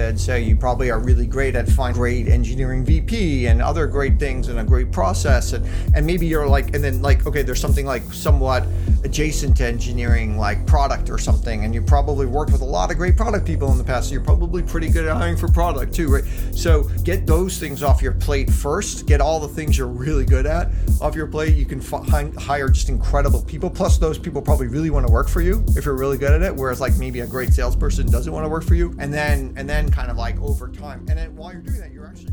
I'd say you probably are really great at finding great engineering VP and other great things and a great process. And, and maybe you're like, and then like, okay, there's something like somewhat adjacent to engineering, like product or something. And you probably worked with a lot of great product people in the past. So you're probably pretty good at hiring for product too, right? So get those things off your plate first. Get all the things you're really good at off your plate. You can find, hire just incredible people. Plus, those people probably really want to work for you if you're really good at it. Whereas, like maybe a great salesperson doesn't want to work for you. And then, and then, kind of like over time. And then while you're doing that, you're actually.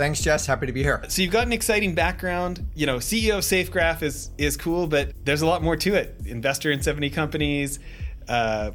Thanks, Jess. Happy to be here. So you've got an exciting background. You know, CEO of SafeGraph is is cool, but there's a lot more to it. Investor in 70 companies, uh,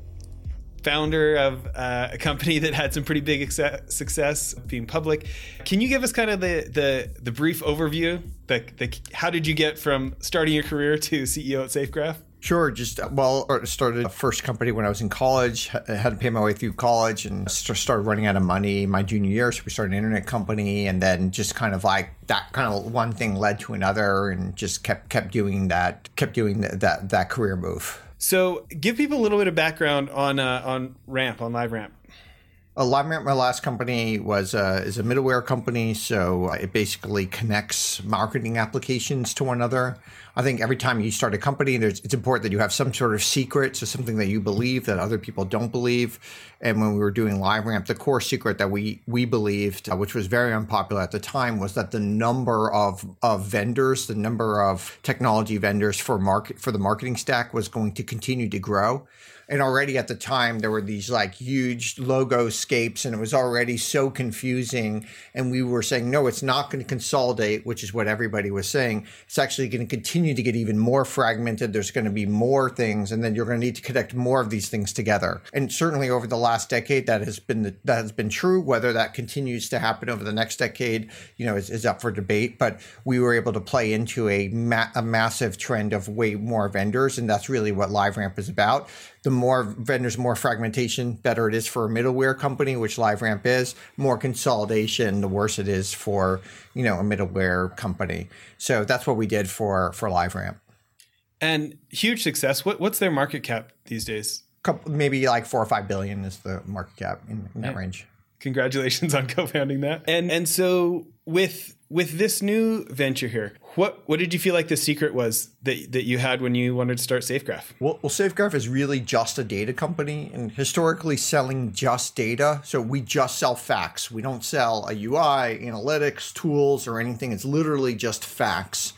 founder of uh, a company that had some pretty big success being public. Can you give us kind of the the, the brief overview? The, the, how did you get from starting your career to CEO at SafeGraph? Sure. Just well, started a first company when I was in college. I had to pay my way through college and started running out of money my junior year. So we started an internet company, and then just kind of like that kind of one thing led to another, and just kept kept doing that, kept doing that that, that career move. So, give people a little bit of background on uh, on Ramp on LiveRamp. Uh, LiveRamp, my last company, was uh, is a middleware company, so it basically connects marketing applications to one another. I think every time you start a company, it's important that you have some sort of secret, so something that you believe that other people don't believe. And when we were doing LiveRamp, the core secret that we we believed, uh, which was very unpopular at the time, was that the number of of vendors, the number of technology vendors for market for the marketing stack was going to continue to grow and already at the time there were these like huge logo scapes and it was already so confusing. And we were saying no it's not going to consolidate which is what everybody was saying. It's actually going to continue to get even more fragmented. There's going to be more things and then you're going to need to connect more of these things together. And certainly over the last decade that has been the, that has been true. Whether that continues to happen over the next decade you know is, is up for debate. But we were able to play into a, ma- a massive trend of way more vendors and that's really what LiveRamp is about the more vendors, more fragmentation, better it is for a middleware company, which LiveRamp is. More consolidation, the worse it is for you know a middleware company. So that's what we did for for LiveRamp. And huge success. What what's their market cap these days? Couple, maybe like four or five billion is the market cap in, in that range. Congratulations on co-founding that. And and so with with this new venture here, what what did you feel like the secret was that that you had when you wanted to start SafeGraph? Well, well, SafeGraph is really just a data company, and historically selling just data. So we just sell facts. We don't sell a UI, analytics, tools, or anything. It's literally just facts.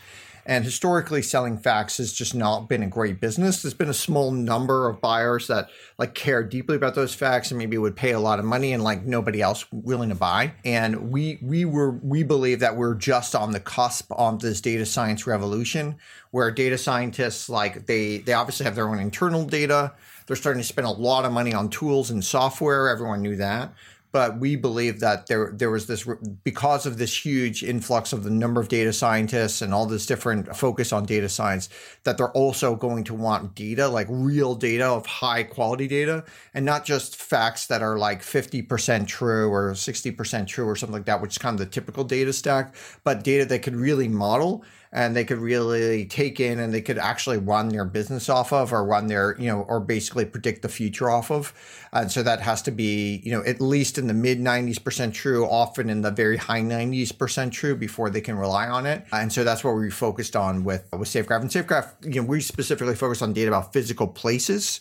And historically, selling facts has just not been a great business. There's been a small number of buyers that like care deeply about those facts and maybe would pay a lot of money and like nobody else willing to buy. And we we were we believe that we're just on the cusp of this data science revolution where data scientists like they they obviously have their own internal data. They're starting to spend a lot of money on tools and software. Everyone knew that but we believe that there there was this because of this huge influx of the number of data scientists and all this different focus on data science that they're also going to want data like real data of high quality data and not just facts that are like 50% true or 60% true or something like that which is kind of the typical data stack but data that could really model and they could really take in and they could actually run their business off of or run their you know or basically predict the future off of. And so that has to be you know at least in the mid 90s percent true often in the very high 90s percent true before they can rely on it. And so that's what we focused on with with SafeGraph. And SafeGraph you know we specifically focused on data about physical places.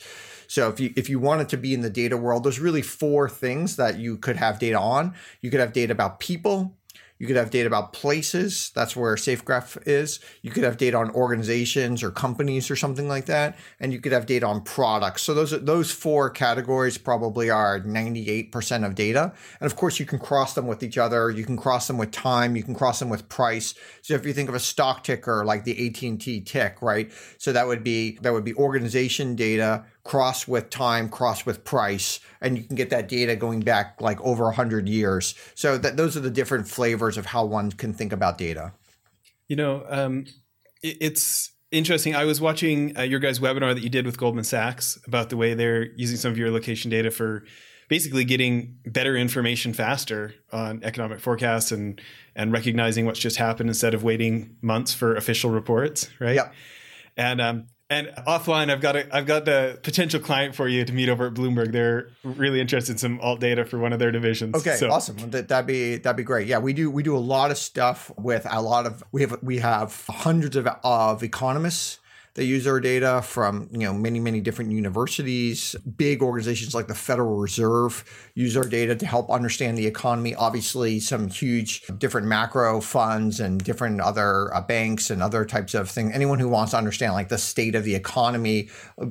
So if you if you wanted to be in the data world, there's really four things that you could have data on. You could have data about people, you could have data about places. That's where SafeGraph is. You could have data on organizations or companies or something like that, and you could have data on products. So those those four categories probably are 98% of data. And of course, you can cross them with each other. You can cross them with time. You can cross them with price. So if you think of a stock ticker like the AT&T tick, right? So that would be that would be organization data cross with time, cross with price, and you can get that data going back like over 100 years. So that those are the different flavors of how one can think about data. You know, um, it, it's interesting. I was watching uh, your guys' webinar that you did with Goldman Sachs about the way they're using some of your location data for basically getting better information faster on economic forecasts and and recognizing what's just happened instead of waiting months for official reports, right? Yeah. And um, and offline, I've got a I've got the potential client for you to meet over at Bloomberg. They're really interested in some alt data for one of their divisions. Okay, so. awesome. That that'd be that'd be great. Yeah, we do we do a lot of stuff with a lot of we have we have hundreds of of economists they use our data from you know many many different universities. Big organizations like the Federal Reserve use our data to help understand the economy. Obviously, some huge different macro funds and different other uh, banks and other types of things. Anyone who wants to understand like the state of the economy,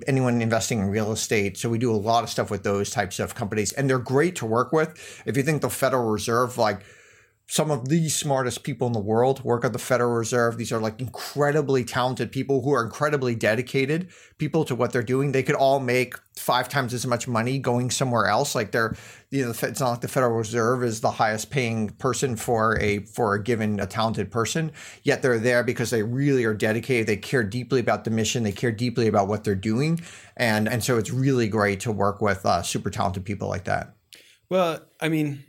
anyone investing in real estate. So we do a lot of stuff with those types of companies, and they're great to work with. If you think the Federal Reserve like some of the smartest people in the world work at the Federal Reserve. These are like incredibly talented people who are incredibly dedicated people to what they're doing. They could all make five times as much money going somewhere else. Like they're, you know, it's not like the Federal Reserve is the highest paying person for a for a given a talented person. Yet they're there because they really are dedicated. They care deeply about the mission. They care deeply about what they're doing, and and so it's really great to work with uh, super talented people like that. Well, I mean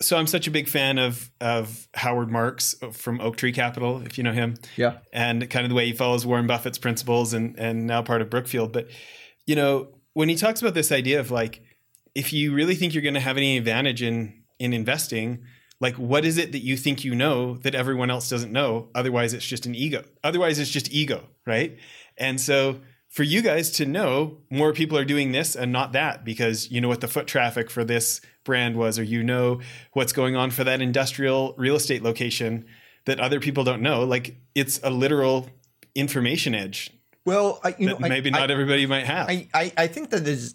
so I'm such a big fan of of Howard Marks from Oaktree Capital, if you know him. Yeah. And kind of the way he follows Warren Buffett's principles and and now part of Brookfield. But you know, when he talks about this idea of like, if you really think you're going to have any advantage in in investing, like what is it that you think you know that everyone else doesn't know? Otherwise, it's just an ego. Otherwise, it's just ego, right? And so for you guys to know more people are doing this and not that because you know what the foot traffic for this brand was or you know what's going on for that industrial real estate location that other people don't know. Like it's a literal information edge well I, you know maybe I, not I, everybody might have. I, I, I think that is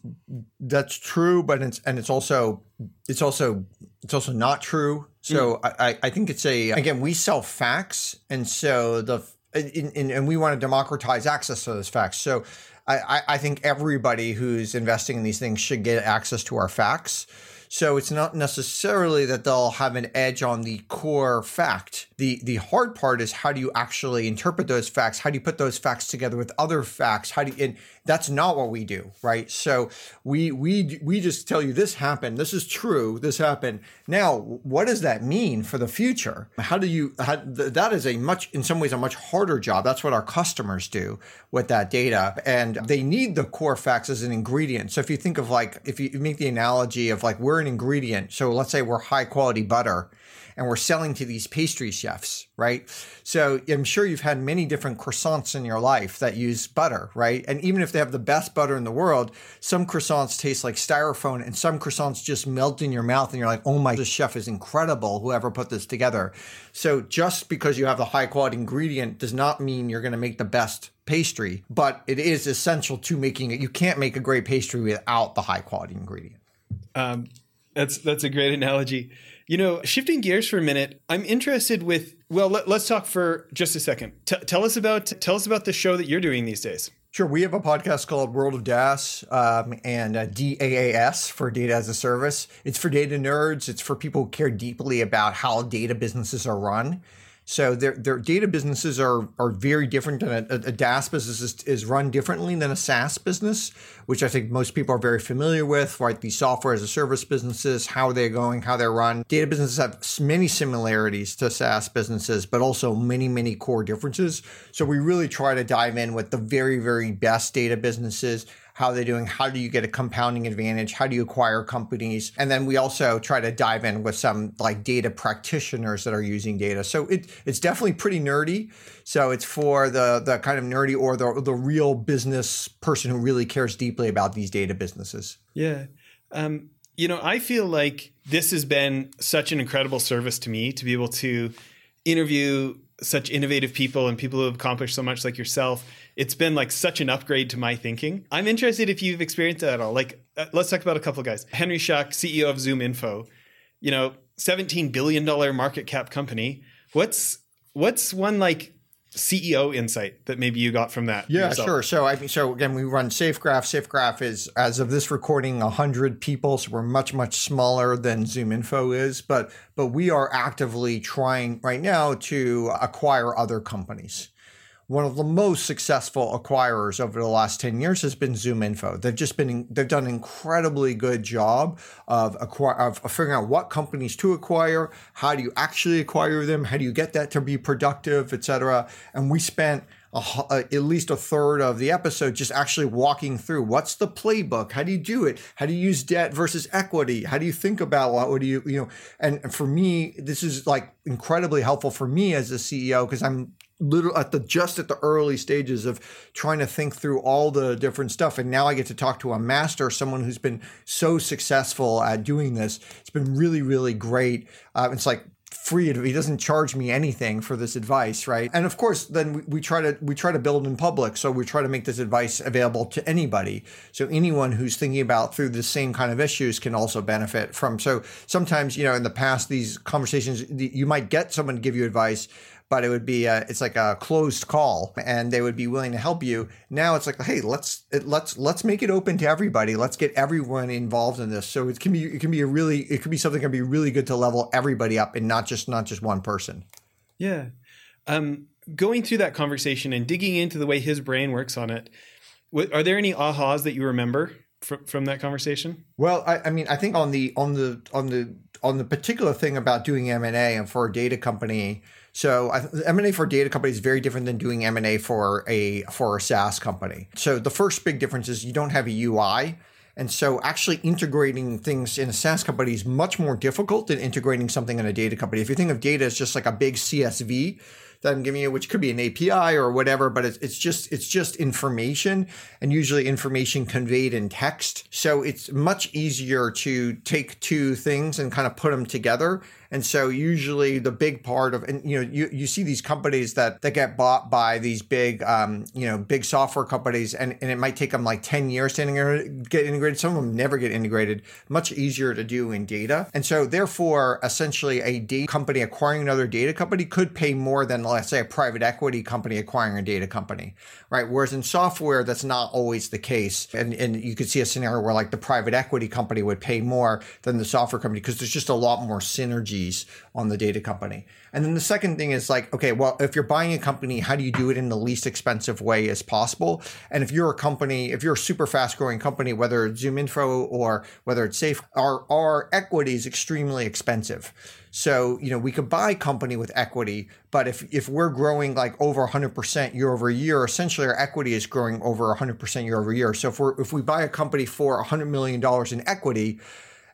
that's true but it's and it's also it's also it's also not true. So mm. I, I think it's a again we sell facts and so the in, and we want to democratize access to those facts. So I, I think everybody who's investing in these things should get access to our facts. So it's not necessarily that they'll have an edge on the core fact. The the hard part is how do you actually interpret those facts? How do you put those facts together with other facts? How do you, and that's not what we do, right? So we we we just tell you this happened. This is true. This happened. Now, what does that mean for the future? How do you how, that is a much in some ways a much harder job. That's what our customers do with that data and they need the core facts as an ingredient. So if you think of like if you make the analogy of like we're an ingredient. So let's say we're high quality butter and we're selling to these pastry chefs, right? So I'm sure you've had many different croissants in your life that use butter, right? And even if they have the best butter in the world, some croissants taste like styrofoam and some croissants just melt in your mouth and you're like, oh my, this chef is incredible, whoever put this together. So just because you have the high quality ingredient does not mean you're going to make the best pastry, but it is essential to making it. You can't make a great pastry without the high quality ingredient. Um, that's that's a great analogy. You know, shifting gears for a minute, I'm interested with. Well, let, us talk for just a second. T- tell us about tell us about the show that you're doing these days. Sure, we have a podcast called World of DaaS um, and uh, DAAS for Data as a Service. It's for data nerds. It's for people who care deeply about how data businesses are run. So their their data businesses are are very different. And a, a DaaS business is, is run differently than a SaaS business, which I think most people are very familiar with. Right, these software as a service businesses, how they're going, how they're run. Data businesses have many similarities to SaaS businesses, but also many many core differences. So we really try to dive in with the very very best data businesses how they're doing, how do you get a compounding advantage, how do you acquire companies, and then we also try to dive in with some like data practitioners that are using data. So it it's definitely pretty nerdy. So it's for the the kind of nerdy or the the real business person who really cares deeply about these data businesses. Yeah. Um, you know, I feel like this has been such an incredible service to me to be able to interview such innovative people and people who have accomplished so much like yourself it's been like such an upgrade to my thinking. I'm interested if you've experienced that at all. Like uh, let's talk about a couple of guys. Henry Schuck ceo of ZoomInfo you know 17 billion dollar market cap company. What's what's one like CEO insight that maybe you got from that. Yeah, yourself? sure. So I mean, so again, we run SafeGraph. SafeGraph is, as of this recording, hundred people. So we're much much smaller than ZoomInfo is, but but we are actively trying right now to acquire other companies one of the most successful acquirers over the last 10 years has been ZoomInfo. They've just been they've done an incredibly good job of acquire of figuring out what companies to acquire, how do you actually acquire them, how do you get that to be productive, etc. And we spent a, a, at least a third of the episode just actually walking through what's the playbook how do you do it how do you use debt versus equity how do you think about what, what do you you know and for me this is like incredibly helpful for me as a ceo because i'm little at the just at the early stages of trying to think through all the different stuff. And now i get to talk to a master someone who's been so successful at doing this. It's been really really great. Uh, it's like free he doesn't charge me anything for this advice right? And of course then we, we, try to we try to build in public. So we try to make this advice available to anybody. So anyone who's thinking about through the same kind of issues can also benefit from so sometimes you know in the past these conversations you might get someone to give you advice but it would be a, it's like a closed call and they would be willing to help you. Now it's like hey let's let's let's make it open to everybody. Let's get everyone involved in this. So it can be it can be a really it can be something that can be really good to level everybody up and not just not just one person. Yeah. Um going through that conversation and digging into the way his brain works on it are there any ahas that you remember from, from that conversation? Well I, I mean i think on the on the on the on the particular thing about doing m&a and for a data company so M&A for a data company is very different than doing M&A for a for a SaaS company. So the first big difference is you don't have a UI. And so actually integrating things in a SaaS company is much more difficult than integrating something in a data company. If you think of data as just like a big CSV, that I'm giving you, which could be an API or whatever, but it's, it's just it's just information and usually information conveyed in text. So it's much easier to take two things and kind of put them together and so usually the big part of and you know you, you see these companies that that get bought by these big um, you know big software companies and, and it might take them like 10 years to get integrated. Some of them never get integrated. Much easier to do in data. And so therefore essentially a data company acquiring another data company could pay more than let's say a private equity company acquiring a data company. Right. Whereas in software that's not always the case. And and you could see a scenario where like the private equity company would pay more than the software company because there's just a lot more synergies on the data company. And then the second thing is like, okay, well, if you're buying a company, how do you do it in the least expensive way as possible? And if you're a company, if you're a super fast growing company, whether it's ZoomInfo or whether it's Safe, our equity is extremely expensive. So, you know, we could buy company with equity, but if, if we're growing like over 100% year over year, essentially our equity is growing over 100% year over year. So if we're, if we buy a company for $100 million in equity,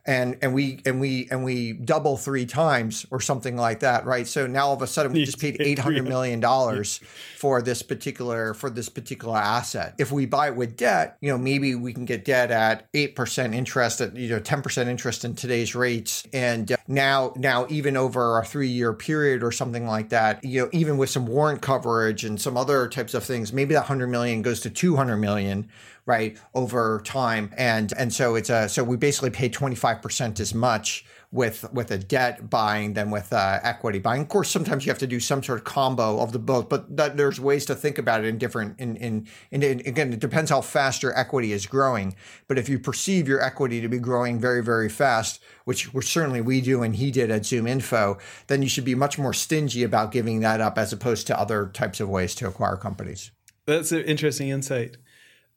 and and we and we and we double three times or something like that, right? So now all of a sudden we just paid eight hundred million dollars for this particular for this particular asset. If we buy it with debt, you know, maybe we can get debt at eight percent interest at you know ten percent interest in today's rates, and uh, now now even over a three year period or something like that, you know, even with some warrant coverage and some other types of things, maybe that hundred million goes to two hundred million right over time. And and so it's a so we basically pay 25% as much with with a debt buying than with uh, equity buying. Of course sometimes you have to do some sort of combo of the both but that, there's ways to think about it in different in, in in in again it depends how fast your equity is growing. But if you perceive your equity to be growing very very fast which which certainly we do and he did at ZoomInfo, then you should be much more stingy about giving that up as opposed to other types of ways to acquire companies. That's an interesting insight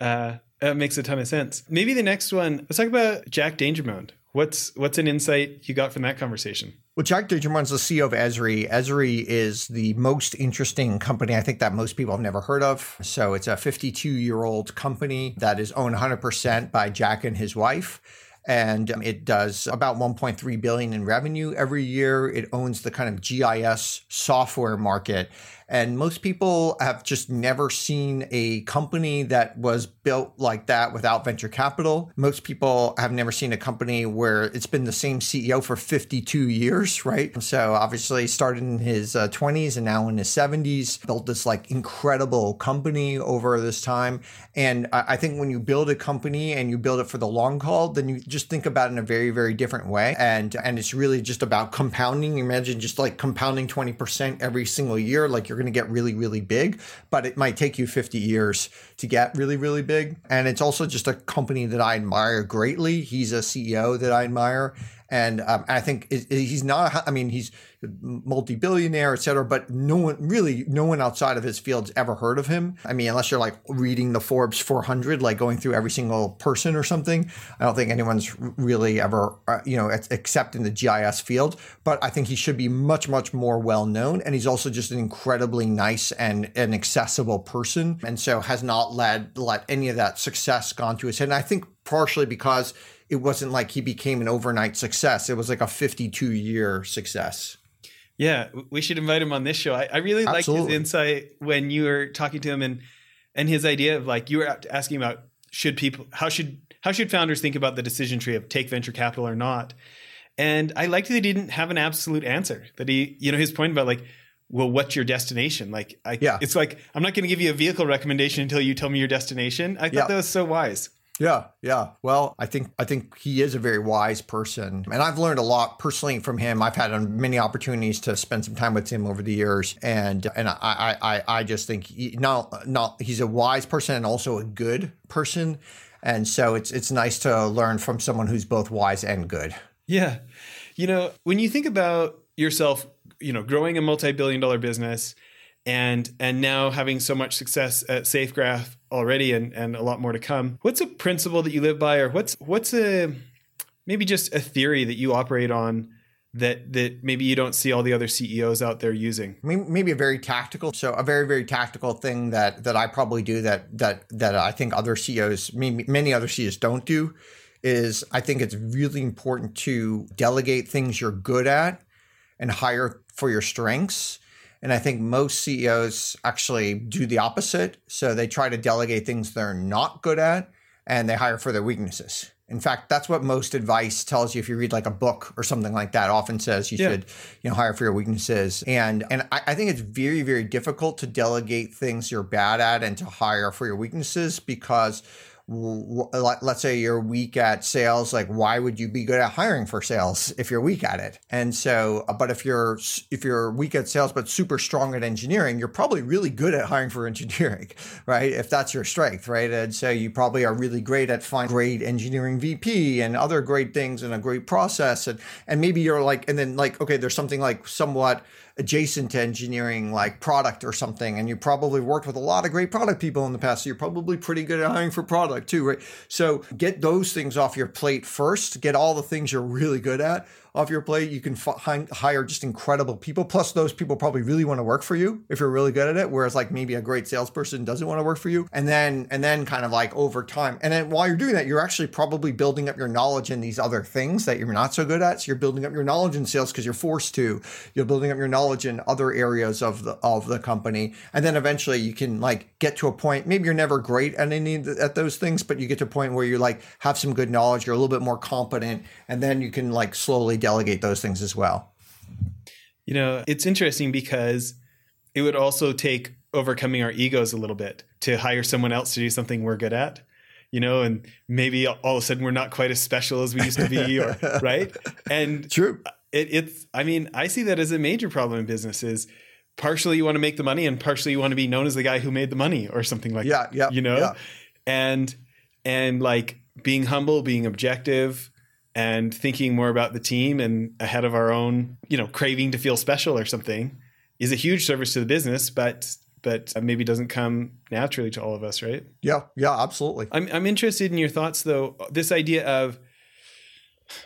uh, that makes a ton of sense. Maybe the next one. Let's talk about Jack Dangermond. What's what's an insight you got from that conversation? Well, Jack Dangermond's the CEO of Esri. Esri is the most interesting company I think that most people have never heard of. So it's a 52 year old company that is owned 100% by Jack and his wife and it does about 1.3 billion in revenue every year. It owns the kind of GIS software market and most people have just never seen a company that was built like that without venture capital. Most people have never seen a company where it's been the same CEO for 52 years, right? So obviously started in his uh, 20s and now in his 70s, built this like incredible company over this time. And I, think when you build a company and you build it for the long haul, then you just think about it in a very, very different way. And and it's really just about compounding. Imagine just like compounding 20% every single year, like you're gonna get really, really big, but it might take you 50 years to get really, really big. And it's also just a company that I admire greatly. He's a CEO that I admire and um, I think it, it, he's not. I mean, he's multi-billionaire, et cetera. But no one, really, no one outside of his field's ever heard of him. I mean, unless you're like reading the Forbes 400, like going through every single person or something. I don't think anyone's really ever, uh, you know, except in the GIS field. But I think he should be much, much more well known. And he's also just an incredibly nice and an accessible person, and so has not led let any of that success gone to his head. And I think partially because it wasn't like he became an overnight success. It was like a 52 year success. Yeah, we should invite him on this show. I, I really like his insight when you were talking to him and and his idea of like you were asking about should people how should how should founders think about the decision tree of take venture capital or not? And I liked that he didn't have an absolute answer. That he, you know, his point about like, well, what's your destination? Like, I, yeah. it's like I'm not going to give you a vehicle recommendation until you tell me your destination. I thought yeah. that was so wise. Yeah, yeah. Well, I think I think he is a very wise person, and I've learned a lot personally from him. I've had um, many opportunities to spend some time with him over the years, and and I I I just think he, not not he's a wise person and also a good person, and so it's it's nice to learn from someone who's both wise and good. Yeah, you know when you think about yourself, you know, growing a multi-billion dollar business and and now having so much success at SafeGraph already and and a lot more to come. What's a principle that you live by or what's what's a maybe just a theory that you operate on that that maybe you don't see all the other CEOs out there using? Maybe a very tactical, so a very very tactical thing that that I probably do that that that I think other CEOs, many other CEOs don't do, is I think it's really important to delegate things you're good at and hire for your strengths and I think most CEOs actually do the opposite. So they try to delegate things they're not good at and they hire for their weaknesses. In fact, that's what most advice tells you if you read like a book or something like that. Often says you yeah. should, you know, hire for your weaknesses. And and I, I think it's very, very difficult to delegate things you're bad at and to hire for your weaknesses because let's say you're weak at sales like why would you be good at hiring for sales if you're weak at it? And so uh, but if you're if you're weak at sales but super strong at engineering you're probably really good at hiring for engineering right? If that's your strength right? And so you probably are really great at finding great engineering vp and other great things and a great process and and maybe you're like and then like okay there's something like somewhat adjacent to engineering like product or something and you probably worked with a lot of great product people in the past so you're probably pretty good at hiring for product too right? So get those things off your plate first. Get all the things you're really good at off your plate. You can f- hire just incredible people. Plus, those people probably really want to work for you if you're really good at it. Whereas, like maybe a great salesperson doesn't want to work for you. And then, and then, kind of like over time, and then while you're doing that, you're actually probably building up your knowledge in these other things that you're not so good at. So you're building up your knowledge in sales because you're forced to. You're building up your knowledge in other areas of the of the company, and then eventually you can like get to a point. Maybe you're never great at any at those things, but you get to a point where you like have some good knowledge. You're a little bit more competent, and then you can like slowly delegate those things as well. You know, it's interesting because it would also take overcoming our egos a little bit to hire someone else to do something we're good at you know, and maybe all of a sudden we're not quite as special as we used to be, or right? And true, it, it's. I mean, I see that as a major problem in business. Is partially you want to make the money, and partially you want to be known as the guy who made the money, or something like yeah, that. Yeah, you know, yeah. and and like being humble, being objective, and thinking more about the team and ahead of our own, you know, craving to feel special or something is a huge service to the business, but but maybe doesn't come naturally to all of us, right? Yeah, yeah, absolutely. I'm I'm interested in your thoughts though. This idea of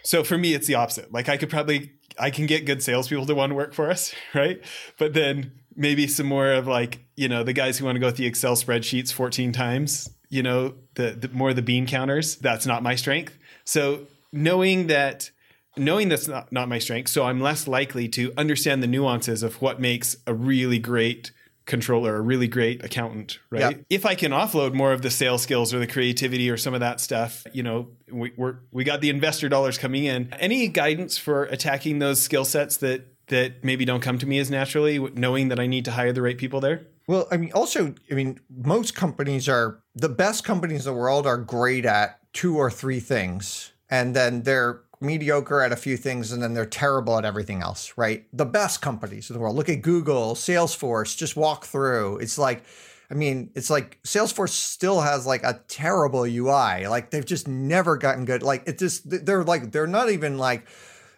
so for me, it's the opposite. Like I could probably I can get good salespeople to want to work for us, right? But then maybe some more of like you know the guys who want to go through the Excel spreadsheets 14 times. You know the, the more the bean counters. That's not my strength. So knowing that knowing that's not, not my strength so i'm less likely to understand the nuances of what makes a really great controller a really great accountant right? Yeah. if i can offload more of the sales skills or the creativity or some of that stuff you know we, we're we got the investor dollars coming in. Any guidance for attacking those skill sets that that maybe don't come to me as naturally knowing that i need to hire the right people there? Well i mean also i mean most companies are the best companies in the world are great at two or three things and then they're mediocre at a few things and then they're terrible at everything else, right? The best companies in the world. Look at Google, Salesforce, just walk through. It's like I mean, it's like Salesforce still has like a terrible UI. Like they've just never gotten good. Like it just they're like they're not even like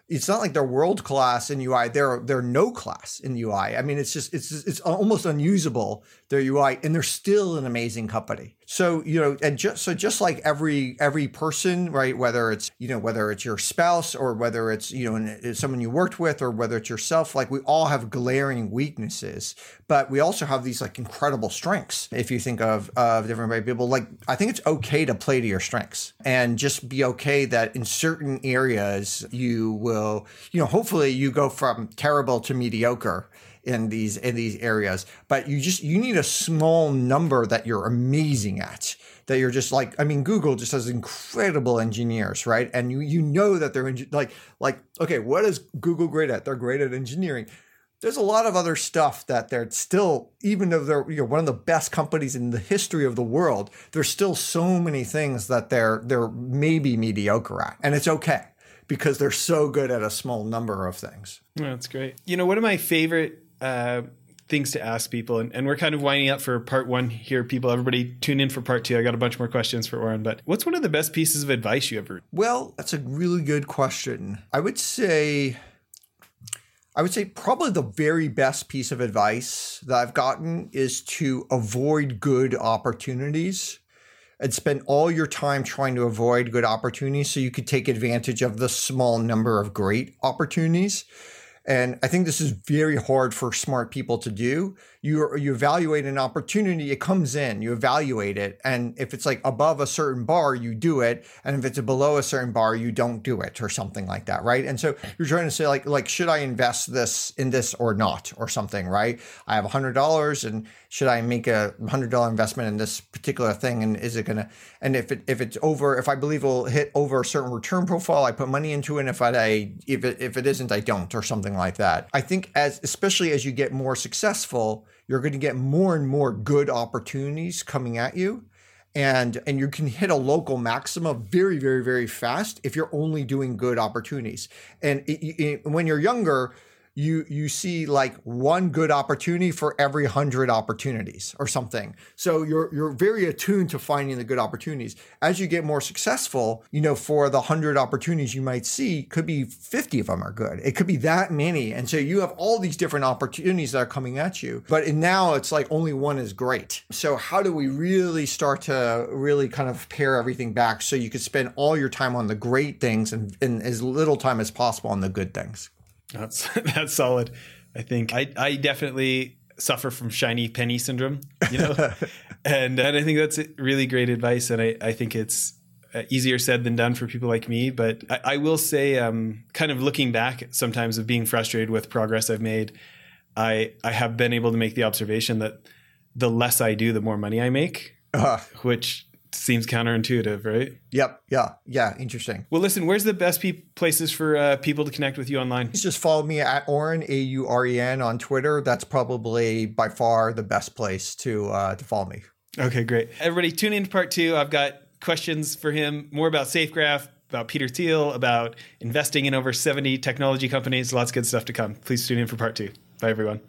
it's not like they're world class in UI. They're they're no class in UI. I mean, it's just it's it's almost unusable their UI, and they're still an amazing company. So you know, and just so just like every every person, right? Whether it's you know whether it's your spouse or whether it's you know uh, someone you worked with or whether it's yourself, like we all have glaring weaknesses, but we also have these like incredible strengths. If you think of of different people, like I think it's okay to play to your strengths and just be okay that in certain areas you will you know hopefully you go from terrible to mediocre in these in these areas but you just you need a small number that you're amazing at that you're just like i mean google just has incredible engineers right and you you know that they're like like okay what is google great at they're great at engineering there's a lot of other stuff that they're still even though they're you know one of the best companies in the history of the world there's still so many things that they're they're maybe mediocre at and it's okay because they're so good at a small number of things. That's great. You know, one of my favorite uh, things to ask people, and, and, we're kind of winding up for part one here, people. Everybody tune in for part two. I got a bunch more questions for Auren, but what's one of the best pieces of advice you ever? Well, that's a really good question. I would say. I would say probably the very best piece of advice that I've gotten is to avoid good opportunities and spend all your time trying to avoid good opportunities so you could take advantage of the small number of great opportunities. And I think this is very hard for smart people to do. You you evaluate an opportunity, it comes in, you evaluate it, and if it's like above a certain bar, you do it, and if it's below a certain bar, you don't do it, or something like that, right? And so you're trying to say like like should I invest this in this or not, or something, right? I have a hundred dollars, and should I make a hundred dollar investment in this particular thing, and is it gonna? And if it if it's over, if I believe it'll hit over a certain return profile, I put money into it. And if I if it if it isn't, I don't, or something like that. I think as especially as you get more successful, you're going to get more and more good opportunities coming at you. And and you can hit a local maxima very very very fast if you're only doing good opportunities. And it, it, when you're younger you you see like one good opportunity for every hundred opportunities or something. So you're you're very attuned to finding the good opportunities. As you get more successful, you know, for the hundred opportunities you might see, could be fifty of them are good. It could be that many, and so you have all these different opportunities that are coming at you. But now it's like only one is great. So how do we really start to really kind of pare everything back so you could spend all your time on the great things and, and as little time as possible on the good things? That's that's solid. I think I I definitely suffer from shiny penny syndrome, you know, and and I think that's really great advice, and I I think it's uh, easier said than done for people like me. But I, I will say, um, kind of looking back sometimes of being frustrated with progress I've made, I I have been able to make the observation that the less I do, the more money I make, uh, which seems counterintuitive, right? Yep. Yeah. Yeah. Interesting. Well, listen, where's the best pe- places for uh, people to connect with you online? Just follow me at Auren A U R E N on Twitter. That's probably by far the best place to uh, to follow me. Okay, great. Everybody, tune in to part two. I've got questions for him, more about SafeGraph, about Peter Thiel, about investing in over 70 technology companies. Lots of good stuff to come. Please tune in for part two. Bye, everyone.